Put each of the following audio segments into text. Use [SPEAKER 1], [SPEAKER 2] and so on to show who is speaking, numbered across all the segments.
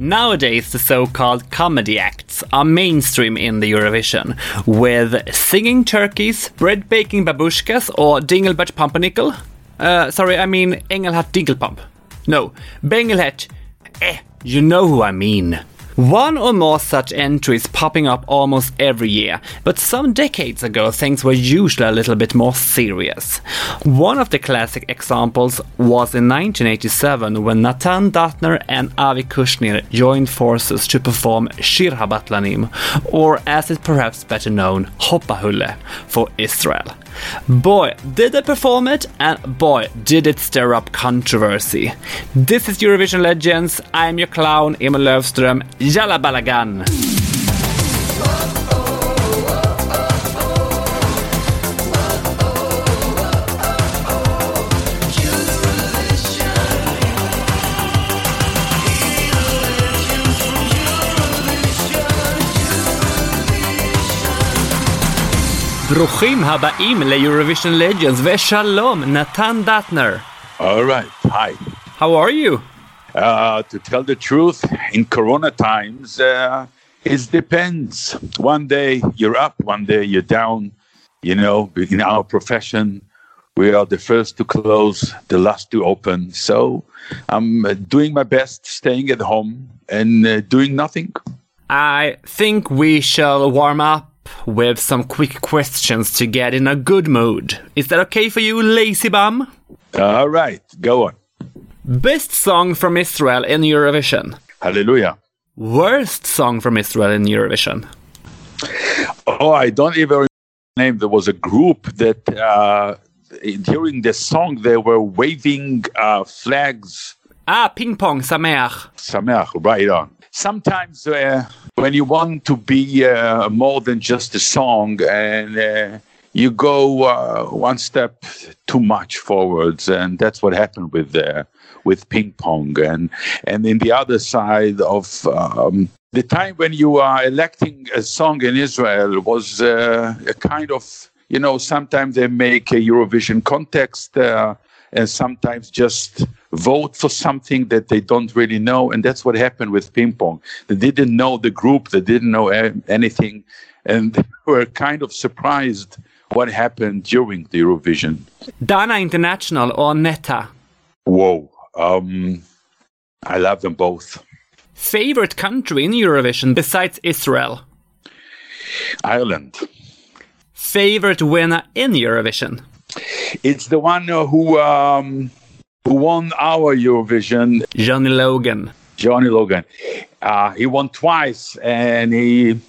[SPEAKER 1] Nowadays, the so-called comedy acts are mainstream in the Eurovision, with singing turkeys, bread baking babushkas, or Dingelbert Pumpernickel. Uh, sorry, I mean Engelhardt Dinkelpump. No, Bengelhet. Eh, you know who I mean. One or more such entries popping up almost every year, but some decades ago things were usually a little bit more serious. One of the classic examples was in 1987 when Natan Datner and Avi Kushnir joined forces to perform Shir Habatlanim, or as it's perhaps better known, Hoppahulle, for Israel. Boy, did they perform it, and boy, did it stir up controversy. This is Eurovision Legends. I'm your clown, Emil Löfström. Yalla Balagan! ברוכים הבאים ליורוvision Legends ושלום, נתן דטנר.
[SPEAKER 2] All right. Hi.
[SPEAKER 1] How are you?
[SPEAKER 2] Uh, to tell the truth, in Corona times, uh, it depends. One day you're up, one day you're down. You know, in our profession, we are the first to close, the last to open. So I'm uh, doing my best, staying at home and uh, doing nothing.
[SPEAKER 1] I think we shall warm up with some quick questions to get in a good mood. Is that okay for you, lazy bum?
[SPEAKER 2] All right, go on.
[SPEAKER 1] Best song from Israel in Eurovision.
[SPEAKER 2] Hallelujah.
[SPEAKER 1] Worst song from Israel in Eurovision.
[SPEAKER 2] Oh, I don't even remember the name. There was a group that uh, during the song they were waving uh, flags.
[SPEAKER 1] Ah, Ping Pong, Sameach.
[SPEAKER 2] Sameach, right on. Sometimes uh, when you want to be uh, more than just a song and uh, you go uh, one step too much forwards, and that's what happened with uh, with ping pong. And and in the other side of um, the time when you are electing a song in Israel was uh, a kind of you know sometimes they make a Eurovision context. Uh, and sometimes just vote for something that they don't really know. And that's what happened with ping pong. They didn't know the group, they didn't know anything, and they were kind of surprised what happened during the Eurovision.
[SPEAKER 1] Dana International or Netta.
[SPEAKER 2] Whoa. Um, I love them both.
[SPEAKER 1] Favorite country in Eurovision besides Israel.
[SPEAKER 2] Ireland.
[SPEAKER 1] Favorite winner in Eurovision.
[SPEAKER 2] It's the one who um, who won our Eurovision,
[SPEAKER 1] Johnny Logan.
[SPEAKER 2] Johnny Logan. Uh, he won twice, and he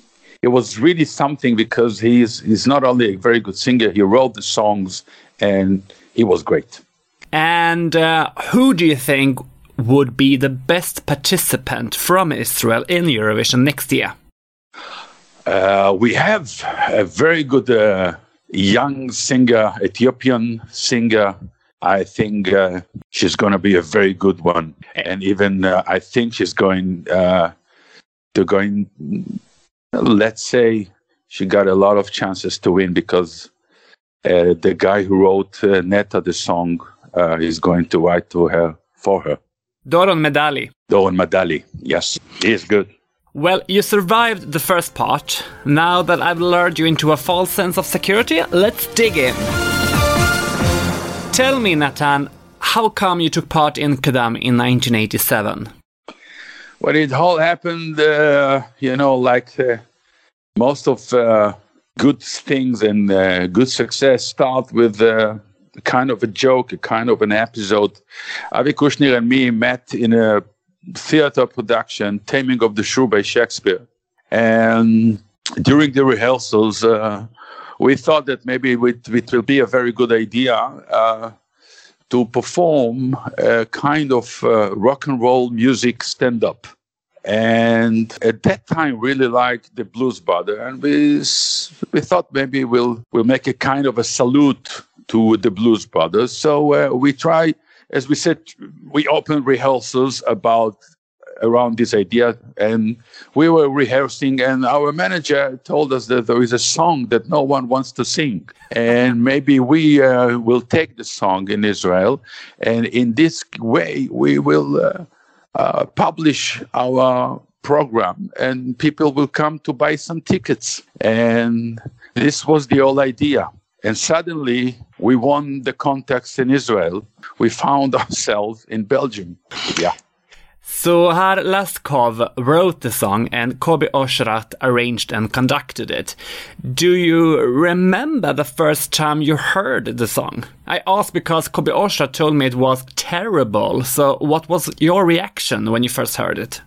[SPEAKER 2] it was really something because he's he's not only a very good singer, he wrote the songs, and he was great.
[SPEAKER 1] And uh, who do you think would be the best participant from Israel in Eurovision next year?
[SPEAKER 2] Uh, we have a very good uh, young singer, Ethiopian singer. I think uh, she's going to be a very good one, and even uh, I think she's going uh, to going. Let's say she got a lot of chances to win because uh, the guy who wrote uh, Netta the song uh, is going to write to her for her.
[SPEAKER 1] Doron Medalie.
[SPEAKER 2] Doron Medalie, yes, he is good.
[SPEAKER 1] Well, you survived the first part. Now that I've lured you into a false sense of security, let's dig in. Tell me, Nathan, how come you took part in Kdam in 1987?
[SPEAKER 2] Well, it all happened, uh, you know, like uh, most of uh, good things and uh, good success start with uh, a kind of a joke, a kind of an episode. Avi Kushner and me met in a theater production, Taming of the Shrew by Shakespeare. And during the rehearsals, uh, we thought that maybe it, it will be a very good idea uh, to perform a kind of uh, rock and roll music stand up. And at that time, really liked the Blues Brother, and we we thought maybe we'll we'll make a kind of a salute to the Blues Brothers. So uh, we try, as we said, we opened rehearsals about around this idea, and we were rehearsing, and our manager told us that there is a song that no one wants to sing, and maybe we uh, will take the song in Israel, and in this way we will. Uh, uh, publish our program and people will come to buy some tickets. And this was the whole idea. And suddenly we won the contest in Israel. We found ourselves in Belgium. Yeah.
[SPEAKER 1] So här Laskov wrote the song and Kobi Oshrat arranged and conducted it. Do you remember the first time you heard the song? I asked because Kobi Oshrat told me it was terrible. So what was your reaction when you first heard it?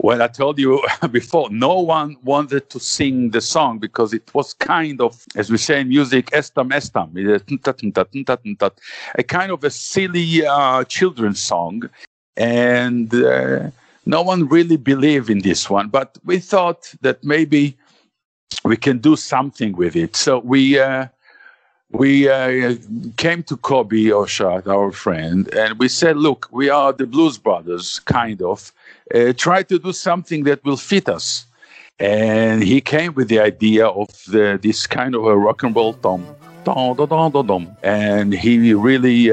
[SPEAKER 2] Well, I told you before, no one wanted to sing the song because it was kind of, as we say in music, estam estam, a kind of a silly uh, children's song and uh, no one really believed in this one. But we thought that maybe we can do something with it. So we uh, we uh, came to Kobi Oshrat, our friend, and we said, "Look, we are the Blues Brothers, kind of. Uh, try to do something that will fit us." And he came with the idea of the, this kind of a rock and roll tom, and he really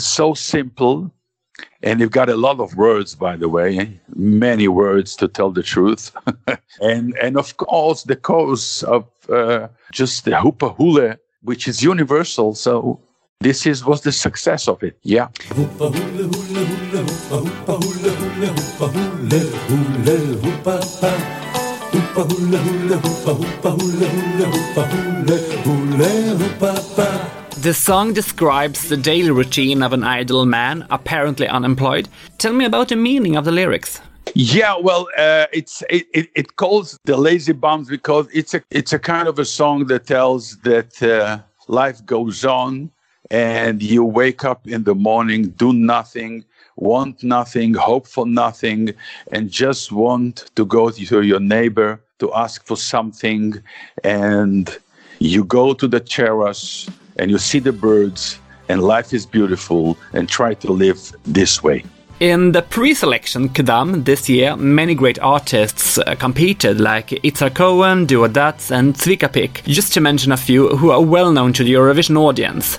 [SPEAKER 2] is so simple and you've got a lot of words by the way many words to tell the truth. And and of course the cause of uh, just the hoopa hule which is universal so this is was the success of it yeah
[SPEAKER 1] the song describes the daily routine of an idle man, apparently unemployed. Tell me about the meaning of the lyrics.
[SPEAKER 2] Yeah, well, uh, it's it, it, it, calls the lazy bums because it's a it's a kind of a song that tells that uh, life goes on, and you wake up in the morning, do nothing, want nothing, hope for nothing, and just want to go to your neighbor to ask for something, and you go to the terrace and you see the birds and life is beautiful and try to live this way.
[SPEAKER 1] In the pre-selection Kdam this year, many great artists uh, competed like Itzhak Cohen, Duo Datz and Zvika Pick, just to mention a few who are well known to the Eurovision audience.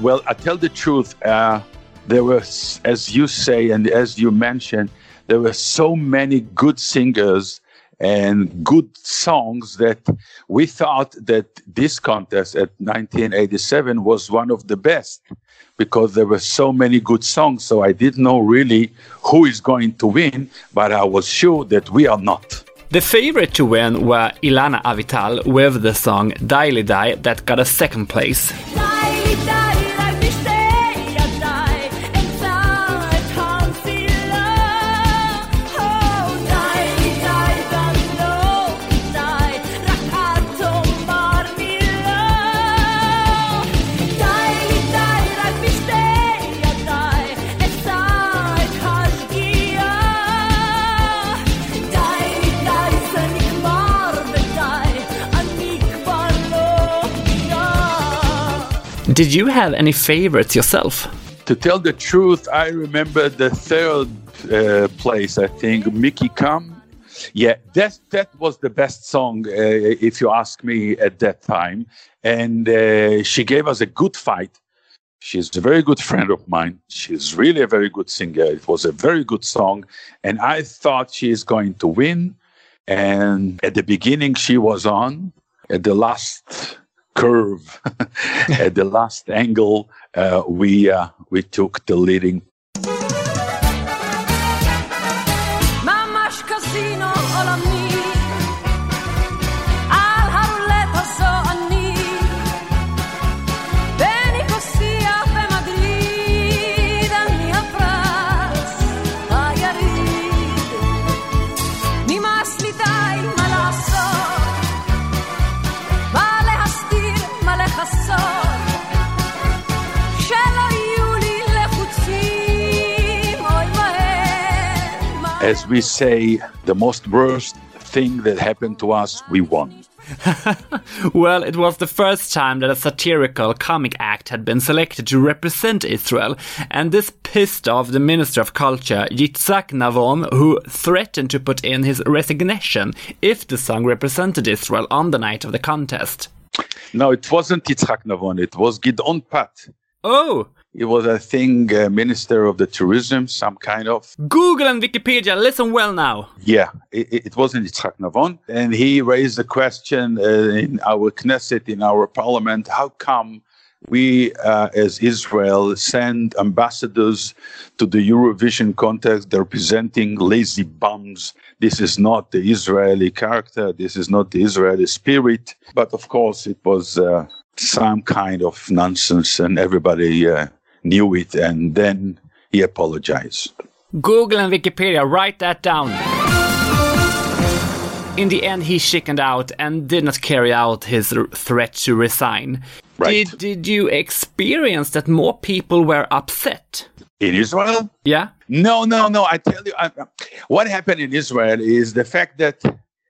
[SPEAKER 2] well, I tell the truth. Uh, there was, as you say, and as you mentioned, there were so many good singers and good songs that we thought that this contest at 1987 was one of the best because there were so many good songs. So I didn't know really who is going to win, but I was sure that we are not.
[SPEAKER 1] The favorite to win were Ilana Avital with the song Daily Die that got a second place. Did you have any favorites yourself?
[SPEAKER 2] To tell the truth, I remember the third uh, place, I think, Miki Kam. Yeah, that that was the best song, uh, if you ask me, at that time. And uh, she gave us a good fight. She's a very good friend of mine. She's really a very good singer. It was a very good song, and I thought she is going to win. And at the beginning, she was on. At the last curve, at the last angle, uh, we uh, we took the leading as we say, the most worst thing that happened to us, we won.
[SPEAKER 1] well, it was the first time that a satirical comic act had been selected to represent Israel, and this pissed off the Minister of Culture, Yitzhak Navon, who threatened to put in his resignation if the song represented Israel on the night of the contest.
[SPEAKER 2] No, it wasn't Yitzhak Navon, it was Gideon Patt.
[SPEAKER 1] Oh,
[SPEAKER 2] he was, I think, uh, Minister of the Tourism, some kind of.
[SPEAKER 1] Google and Wikipedia, listen well now.
[SPEAKER 2] Yeah, it, it wasn't Yitzhak Navon. And he raised the question uh, in our Knesset, in our parliament, how come we, uh, as Israel, send ambassadors to the Eurovision contest They're presenting lazy bums. This is not the Israeli character. This is not the Israeli spirit. But of course, it was uh, some kind of nonsense, and everybody uh, knew it, and then he apologized.
[SPEAKER 1] Google and Wikipedia, write that down. In the end, he chickened out and did not carry out his threat to resign.
[SPEAKER 2] Right.
[SPEAKER 1] Did, did you experience that more people were upset?
[SPEAKER 2] In Israel?
[SPEAKER 1] Yeah.
[SPEAKER 2] No, no, no. I tell you, I, what happened in Israel is the fact that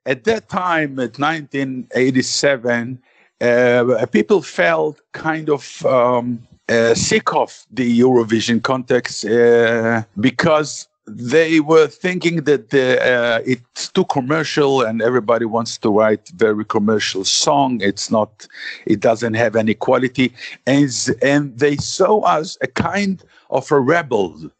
[SPEAKER 2] at that time, at 1987, uh, people felt kind of um, uh, sick of the Eurovision context uh, because they were thinking that the, uh, it's too commercial and everybody wants to write very commercial song. It's not, it doesn't have any quality, and and they saw us a kind of a rebel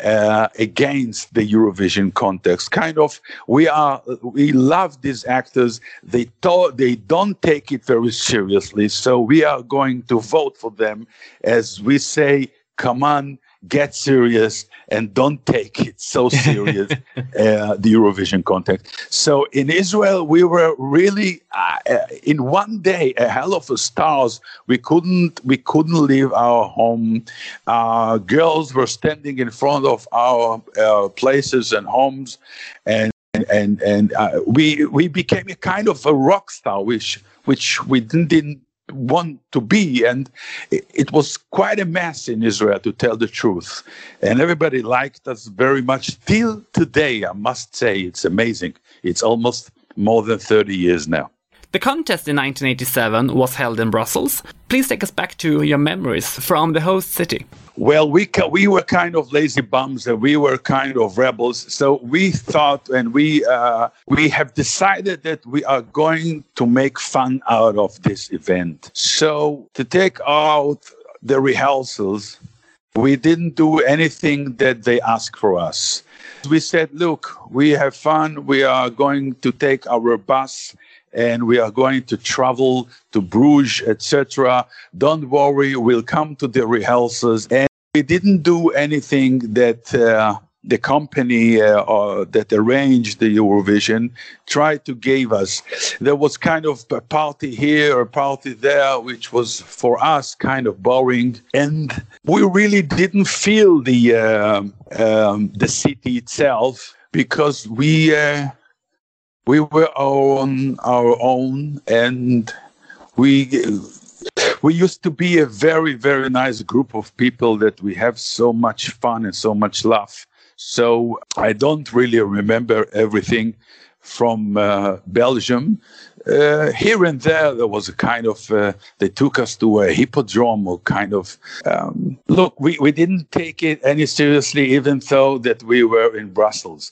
[SPEAKER 2] uh, against the Eurovision context. Kind of, we are we love these actors. They thought they don't take it very seriously, so we are going to vote for them as we say, "Come on, get serious and don't take it so serious uh, the eurovision context so in israel we were really uh, uh, in one day a hell of a stars. We couldn't we couldn't leave our home. Uh, girls were standing in front of our uh, places and homes. And and and uh, we we became a kind of a rock star which which we didn't, didn't want to be. And it, was quite a mess in Israel, to tell the truth. And everybody liked us very much. Till today, I must say, it's amazing. It's almost more than 30 years now.
[SPEAKER 1] The contest in 1987 was held in Brussels. Please take us back to your memories from the host city.
[SPEAKER 2] Well, we we were kind of lazy bums and we were kind of rebels. So we thought, and we uh, we have decided that we are going to make fun out of this event. So to take out the rehearsals, we didn't do anything that they asked for us. We said, look, we have fun. We are going to take our bus and we are going to travel to Bruges, etc. Don't worry, we'll come to the rehearsals. And we didn't do anything that uh, the company uh, that arranged the Eurovision tried to give us. There was kind of a party here, a party there, which was for us kind of boring, and we really didn't feel the uh, um, the city itself because we uh, we were on our own and we we used to be a very very nice group of people that we have so much fun and so much laugh so i don't really remember everything from uh, belgium. Uh, here and there there was a kind of uh, they took us to a hippodrome or kind of um, look we, we didn't take it any seriously even though that we were in brussels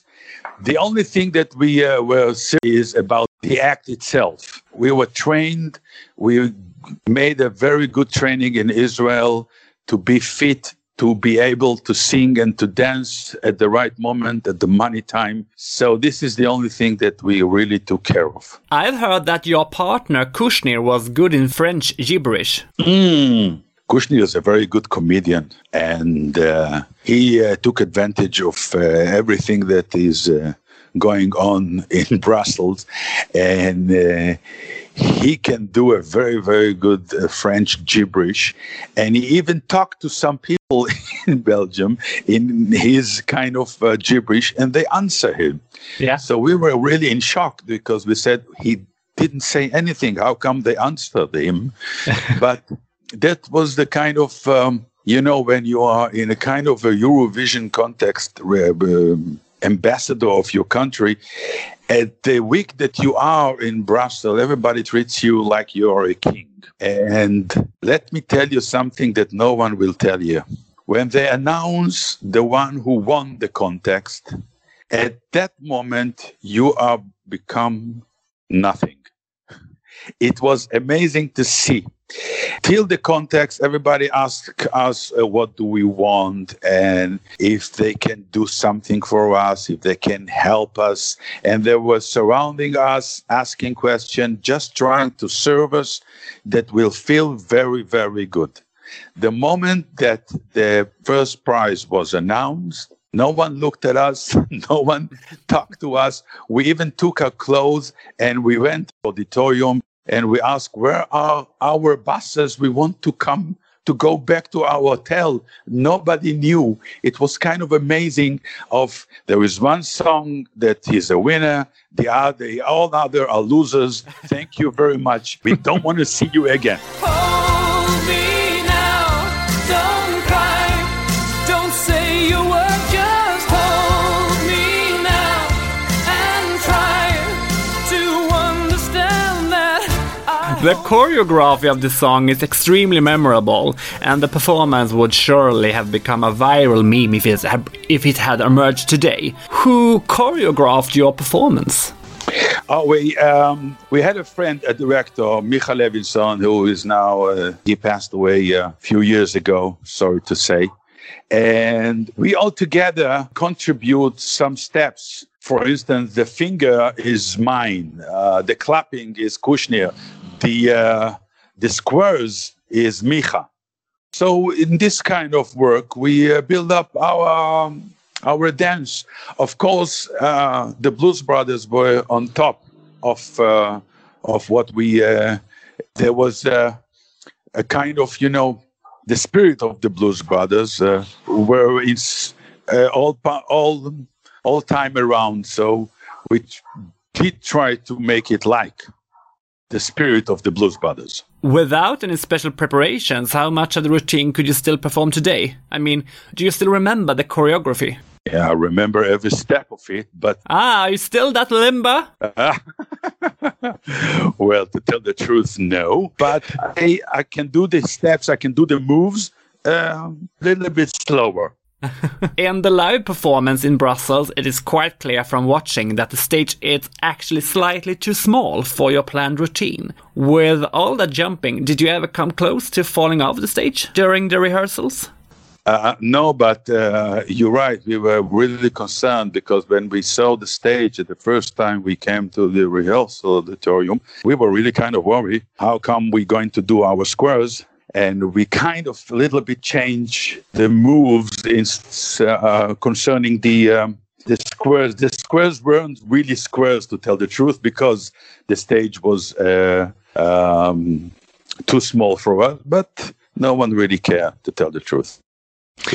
[SPEAKER 2] The only thing that we uh, were serious about the act itself. We were trained. We made a very good training in Israel to be fit to be able to sing and to dance at the right moment at the money time. So this is the only thing that we really took care of.
[SPEAKER 1] I've heard that your partner Kushnir was good in French gibberish.
[SPEAKER 2] Mm. Kushnir is a very good comedian, and uh, he uh, took advantage of uh, everything that is uh, going on in Brussels, and uh, he can do a very, very good uh, French gibberish. And he even talked to some people in Belgium in his kind of uh, gibberish, and they answer him.
[SPEAKER 1] Yeah.
[SPEAKER 2] So we were really in shock because we said he didn't say anything. How come they answered him? but that was the kind of. Um, you know, when you are in a kind of a Eurovision context, um, ambassador of your country, at the week that you are in Brussels, everybody treats you like you are a king. And let me tell you something that no one will tell you. When they announce the one who won the contest, at that moment you are become nothing. It was amazing to see till the context everybody asked us uh, what do we want and if they can do something for us if they can help us and they were surrounding us asking questions just trying to serve us that will feel very very good the moment that the first prize was announced no one looked at us. No one talked to us. We even took our clothes and we went to auditorium and we ask where are our buses? We want to come to go back to our hotel. Nobody knew. It was kind of amazing. Of there is one song that is a winner, the other, all other are losers. Thank you very much. We don't want to see you again. Oh.
[SPEAKER 1] The choreography of the song is extremely memorable, and the performance would surely have become a viral meme if it had, if it had emerged today. Who choreographed your performance?
[SPEAKER 2] Oh, we um, we had a friend, a director, Michael Levinson, who is now uh, he passed away a few years ago. Sorry to say, and we all together contribute some steps. For instance, the finger is mine, uh, the clapping is Kushnir, the uh, the squares is Micha. So in this kind of work, we uh, build up our um, our dance. Of course, uh, the Blues Brothers were on top of uh, of what we. Uh, there was uh, a kind of you know the spirit of the Blues Brothers uh, were in all all all time around. So we did try to make it like the spirit of the Blues Brothers.
[SPEAKER 1] Without any special preparations, how much of the routine could you still perform today? I mean, do you still remember the choreography?
[SPEAKER 2] Yeah, I remember every step of it, but.
[SPEAKER 1] Ah, are you still that limber?
[SPEAKER 2] well, to tell the truth, no. But I, I can do the steps, I can do the moves a uh, little bit slower.
[SPEAKER 1] In the live performance in Brussels, it is quite clear from watching that the stage is actually slightly too small for your planned routine. With all that jumping, did you ever come close to falling off the stage during the rehearsals?
[SPEAKER 2] Uh, no, but uh, you're right. We were really concerned because when we saw the stage the first time we came to the rehearsal auditorium, we were really kind of worried. How come we're going to do our squares? And we kind of a little bit change the moves in, uh, concerning the um, the squares. The squares weren't really squares, to tell the truth, because the stage was uh, um, too small for us. But no one really cared, to tell the truth.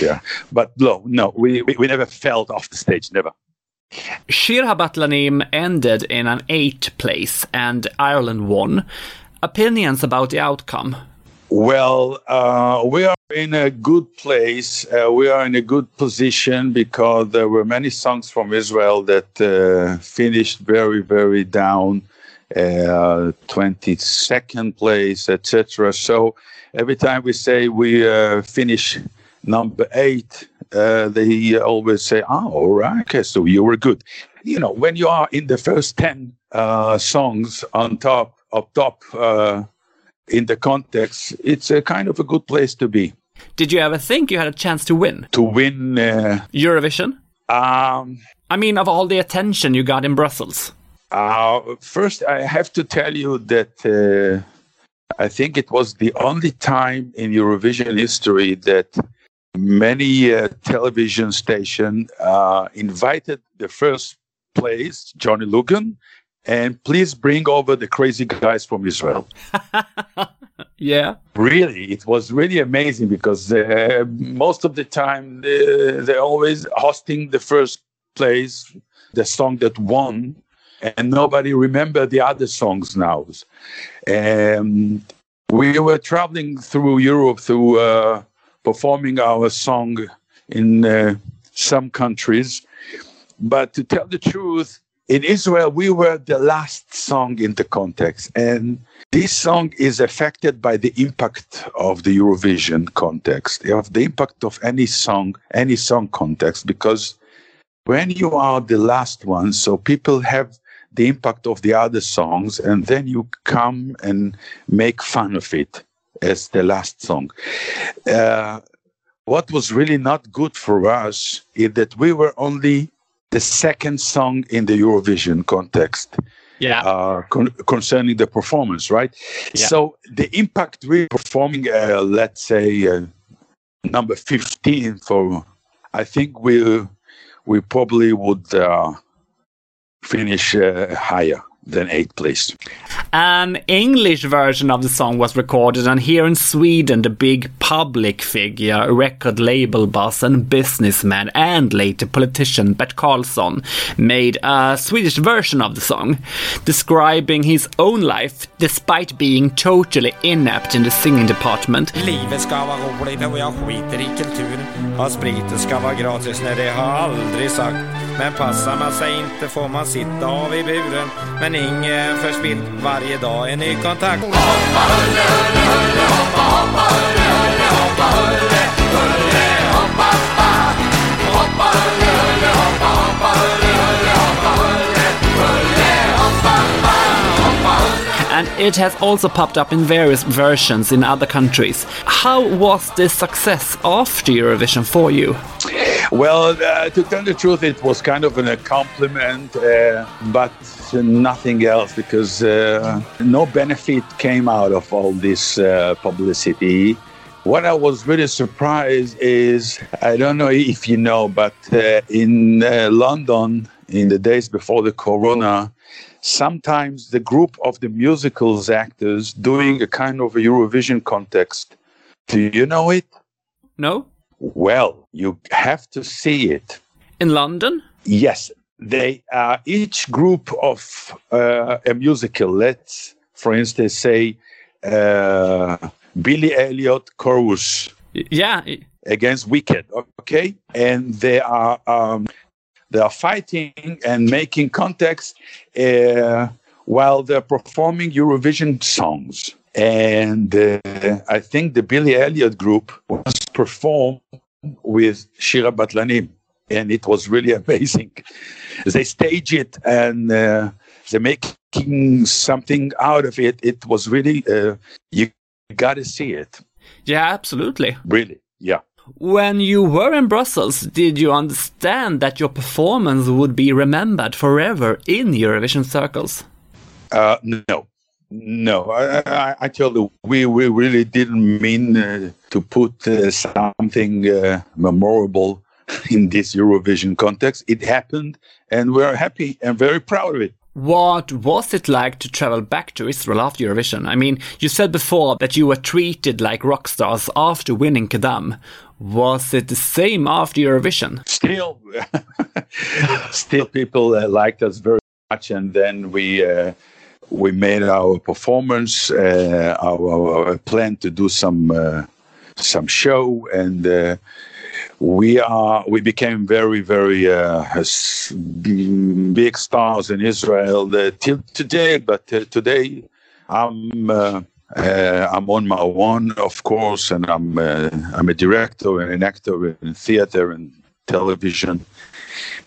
[SPEAKER 2] Yeah, but no, no, we, we, we never felt off the stage, never.
[SPEAKER 1] Shir Habatlanim ended in an eighth place and Ireland won. Opinions about the outcome?
[SPEAKER 2] Well, uh, we are in a good place. Uh, we are in a good position because there were many songs from Israel that uh, finished very, very down, 22nd uh, place, etc. So every time we say we uh, finish number eight, uh, they always say, "Oh, all right, okay, so you were good." you know, when you are in the first 10 uh, songs on top, up top in the context, it's a kind of a good place to be.
[SPEAKER 1] Did you ever think you had a chance to win?
[SPEAKER 2] To win uh,
[SPEAKER 1] Eurovision?
[SPEAKER 2] Um,
[SPEAKER 1] I mean, of all the attention you got in Brussels.
[SPEAKER 2] Uh, first, I have to tell you that uh, I think it was the only time in Eurovision history that many uh, television station uh, invited the first place, Johnny Logan, and please bring over the crazy guys from Israel.
[SPEAKER 1] yeah.
[SPEAKER 2] Really, it was really amazing because uh, most of the time uh, they're always hosting the first place, the song that won, and nobody remember the other songs now. And we were traveling through Europe through uh, performing our song in uh, some countries. But to tell the truth, in Israel, we were the last song in the context. And this song is affected by the impact of the Eurovision context, of the impact of any song, any song context, because when you are the last one, so people have the impact of the other songs, and then you come and make fun of it as the last song. Uh, what was really not good for us is that we were only the second song in the Eurovision context.
[SPEAKER 1] Yeah.
[SPEAKER 2] Uh, con- concerning the performance, right?
[SPEAKER 1] Yeah.
[SPEAKER 2] So the impact we performing, uh, let's say, uh, number 15 for, I think we we probably would uh, finish uh, higher than eighth place.
[SPEAKER 1] An English version of the song was recorded, and here in Sweden, the big public figure, record label boss, and businessman, and later politician Bert Karlsson made a Swedish version of the song, describing his own life despite being totally inept in the singing department.
[SPEAKER 3] Livet ska vara roligt och jag skiter i kulturen. Ja, spriten ska vara gratis, nej det har aldrig sagt. Men passar man sig inte får man sitta av i buren. Men ingen förspillt, varje dag en ny kontakt.
[SPEAKER 1] and it has also popped up in various versions in other countries. How was the success after Eurovision for you?
[SPEAKER 2] Well, uh, to tell the truth, it was kind of an, compliment, uh, but nothing else because uh, no benefit came out of all this uh, publicity. What I was really surprised is I don't know if you know, but uh, in uh, London, in the days before the corona, sometimes the group of the musicals actors doing a kind of a Eurovision context. Do you know it?
[SPEAKER 1] No?
[SPEAKER 2] Well, you have to see it.
[SPEAKER 1] In London?
[SPEAKER 2] Yes, they are each group of uh, a musical. Let's, for instance, say uh, Billy Elliot chorus
[SPEAKER 1] Yeah.
[SPEAKER 2] against Wicked. Okay, and they are um, they are fighting and making context uh, while they're performing Eurovision songs. And uh, I think the Billy Elliot group was performed with Shir Habatlanim, and it was really amazing. They stage it and uh, they're making something out of it. It was really uh, you got to see it.
[SPEAKER 1] Yeah, absolutely.
[SPEAKER 2] Really, yeah.
[SPEAKER 1] When you were in Brussels, did you understand that your performance would be remembered forever in Eurovision circles?
[SPEAKER 2] Uh, no, no. I, I, I tell you, we, we really didn't mean uh, to put uh, something uh, memorable in this Eurovision context. It happened, and we're happy and very proud of it.
[SPEAKER 1] What was it like to travel back to Israel after Eurovision? I mean, you said before that you were treated like rock stars after winning Kdam. Was it the same after Eurovision?
[SPEAKER 2] Still, still, people uh, liked us very much, and then we. We made our performance, uh, our, our plan to do some uh, some show, and uh, we are we became very very uh, big stars in Israel uh, till today. But uh, today, I'm I'm on my own, of course, and I'm I'm a director and an actor in theater and television,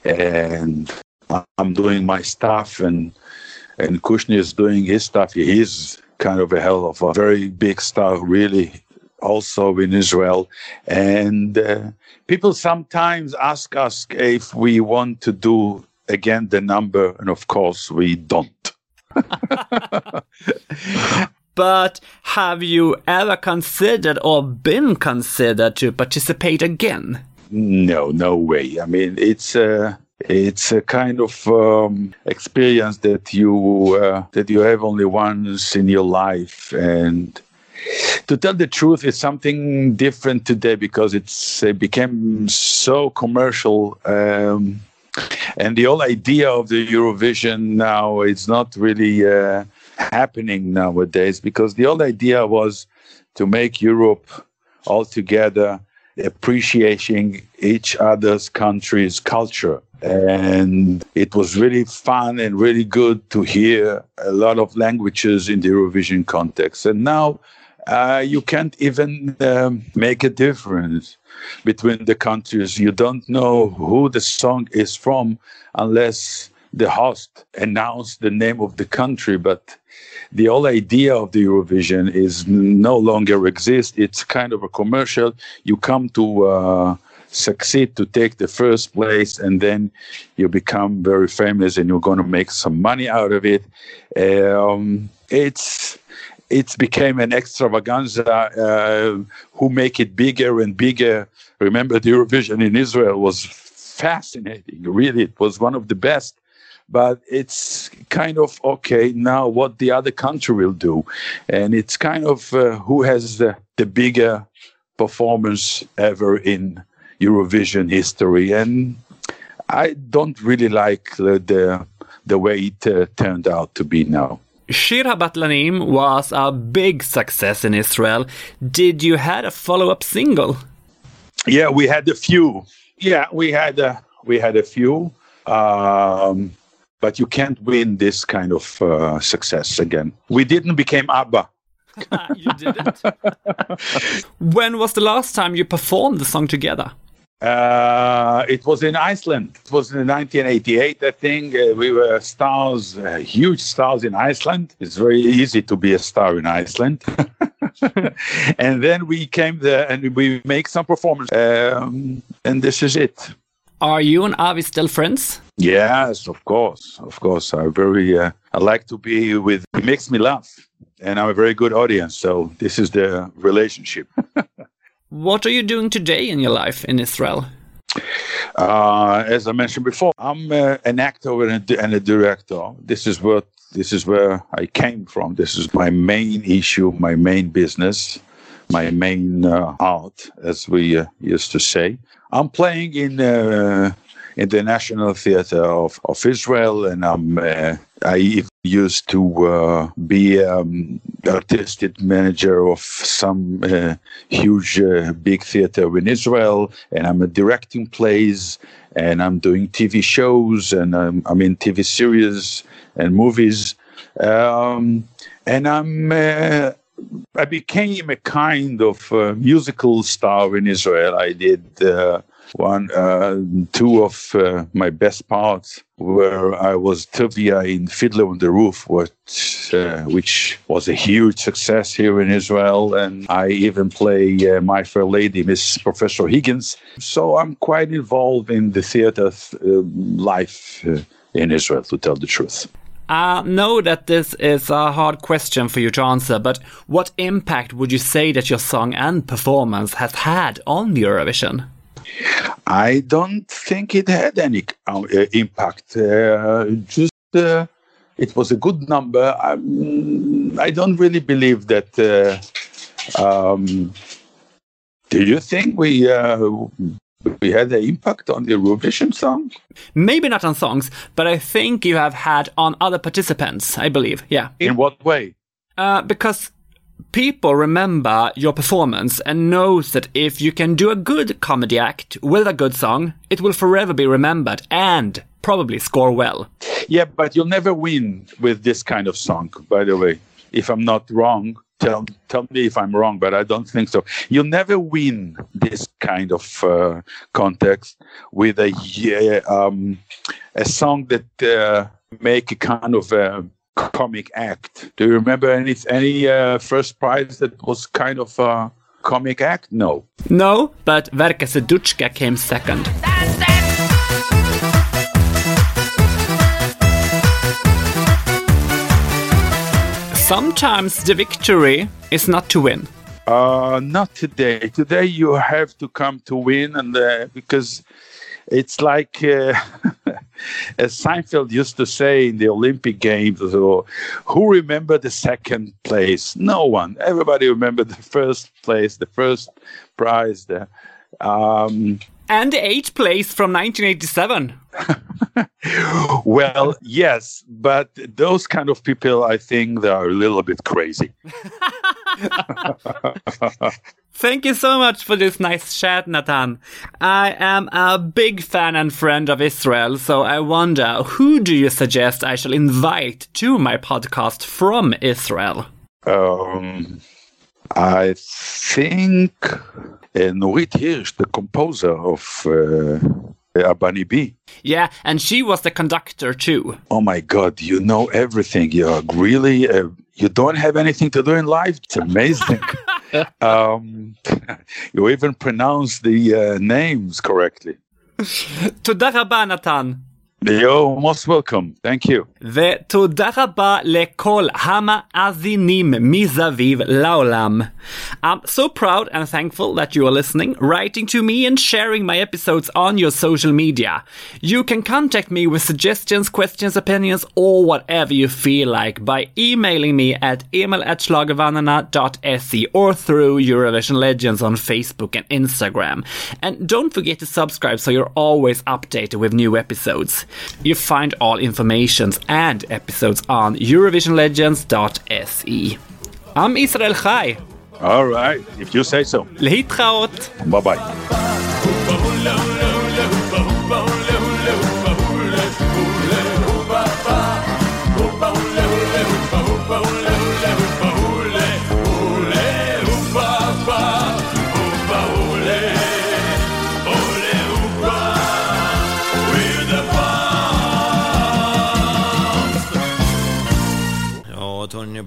[SPEAKER 2] and I'm doing my stuff, and and Kushnir is doing his stuff. He's kind of a hell of a very big star, really, also in Israel. And uh, people sometimes ask us if we want to do again the number, and of course we don't.
[SPEAKER 1] but have you ever considered or been considered to participate again?
[SPEAKER 2] No, no way. I mean, it's a it's a kind of um, experience that you uh, that you have only once in your life, and to tell the truth, it's something different today because it's it became so commercial. Um, and the whole idea of the Eurovision now is not really uh, happening nowadays because the whole idea was to make Europe all together appreciating each other's country's culture. And it was really fun and really good to hear a lot of languages in the Eurovision context. And now uh, you can't even um, make a difference between the countries. You don't know who the song is from unless the host announced the name of the country. But the whole idea of the Eurovision is no longer exists. It's kind of a commercial. You come to uh, succeed to take the first place, and then you become very famous, and you're going to make some money out of it. Um, it's it became an extravaganza uh, who make it bigger and bigger. Remember, the Eurovision in Israel was fascinating. Really, it was one of the best. But it's kind of okay now what the other country will do, and it's kind of uh, who has the, the bigger performance ever in Eurovision history. And I don't really like the the, the way it uh, turned out to be now.
[SPEAKER 1] Shir Habatlanim was a big success in Israel. Did you had a follow-up single?
[SPEAKER 2] Yeah, we had a few. Yeah, we had a, we had a few. Um, but you can't win this kind of uh, success again. We didn't become ABBA.
[SPEAKER 1] you didn't. when was the last time you performed the song together?
[SPEAKER 2] Uh, it was in Iceland. It was in 1988, I think. Uh, we were stars, uh, huge stars in Iceland. It's very easy to be a star in Iceland. and then we came there and we make some performance. Um, and this is it.
[SPEAKER 1] Are you and Avi still friends?
[SPEAKER 2] Yes, of course, of course. I very, uh, I like to be with. It makes me laugh, and I'm a very good audience. So this is the relationship.
[SPEAKER 1] What are you doing today in your life in Israel?
[SPEAKER 2] Uh, as I mentioned before, I'm uh, an actor and a, and a, director. This is what this is where I came from. This is my main issue, my main business, my main uh, art, as we uh, used to say. I'm playing in uh, in the National Theatre of, of Israel, and I'm uh, I used to uh, be um, artistic manager of some uh, huge uh, big theater in Israel, and I'm directing plays, and I'm doing TV shows, and I'm, I'm in TV series and movies, um, and I'm. Uh, I became a kind of uh, musical star in Israel. I did uh, one, uh, two of uh, my best parts where I was Tovia in Fiddler on the Roof, which, uh, which was a huge success here in Israel. And I even play uh, My Fair Lady, Miss Professor Higgins. So I'm quite involved in the theater uh, life uh, in Israel, to tell the truth.
[SPEAKER 1] I know that this is a hard question for you to answer, but what impact would you say that your song and performance has had on Eurovision?
[SPEAKER 2] I don't think it had any uh, impact. Uh, just uh, it was a good number. I do not really believe that. Uh, um, do you think we uh, we had an impact on the Eurovision song?
[SPEAKER 1] Maybe not on songs, but I think you have had on other participants. I believe, yeah.
[SPEAKER 2] In what way?
[SPEAKER 1] Uh, because people remember your performance and knows that if you can do a good comedy act with a good song, it will forever be remembered and probably score well.
[SPEAKER 2] Yeah, but you'll never win with this kind of song, by the way. If I'm not wrong, tell tell me if I'm wrong, but I don't think so. You'll never win this kind of uh, context with a yeah, um, a song that uh, make a kind of a comic act. Do you remember any any uh, first prize that was kind of a comic act? No.
[SPEAKER 1] No, but Verka Serduchka came second. Sometimes the victory is not to win.
[SPEAKER 2] Uh, not today. Today you have to come to win, and uh, because it's like uh, as Seinfeld used to say in the Olympic Games, who remember the second place? No one. Everybody remember the first place, the first prize. The, um,
[SPEAKER 1] and the eighth place from 1987.
[SPEAKER 2] well, yes, but those kind of people, I think, they are a little bit crazy.
[SPEAKER 1] Thank you so much for this nice chat, Nathan. I am a big fan and friend of Israel, so I wonder who do you suggest I shall invite to my podcast from Israel?
[SPEAKER 2] Um, I think uh, Nurit Hirsch, the composer of uh, uh, bunny B.
[SPEAKER 1] Yeah, and she was the conductor too.
[SPEAKER 2] Oh my God, you know everything, You're Really, uh, you don't have anything to do in life. It's amazing. um, you even pronounce the uh, names correctly.
[SPEAKER 1] to Todarabanatan.
[SPEAKER 2] You're most welcome. Thank you.
[SPEAKER 1] ותודה רבה לכל המאזינים מסביב לעולם. I'm so proud and thankful that you are listening, writing to me and sharing my episodes on your social media. You can contact me with suggestions, questions, opinions, or whatever you feel like by emailing me at emil at schlagervannarna.se or through Eurovision Legends on Facebook and Instagram. And don't forget to subscribe so you're always updated with new episodes. You find all informations and episodes on EurovisionLegends.se. I'm Israel Chai.
[SPEAKER 2] All right, if you say so.
[SPEAKER 1] Leitraut.
[SPEAKER 2] Bye bye.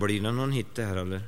[SPEAKER 3] Blir det någon hit det här eller?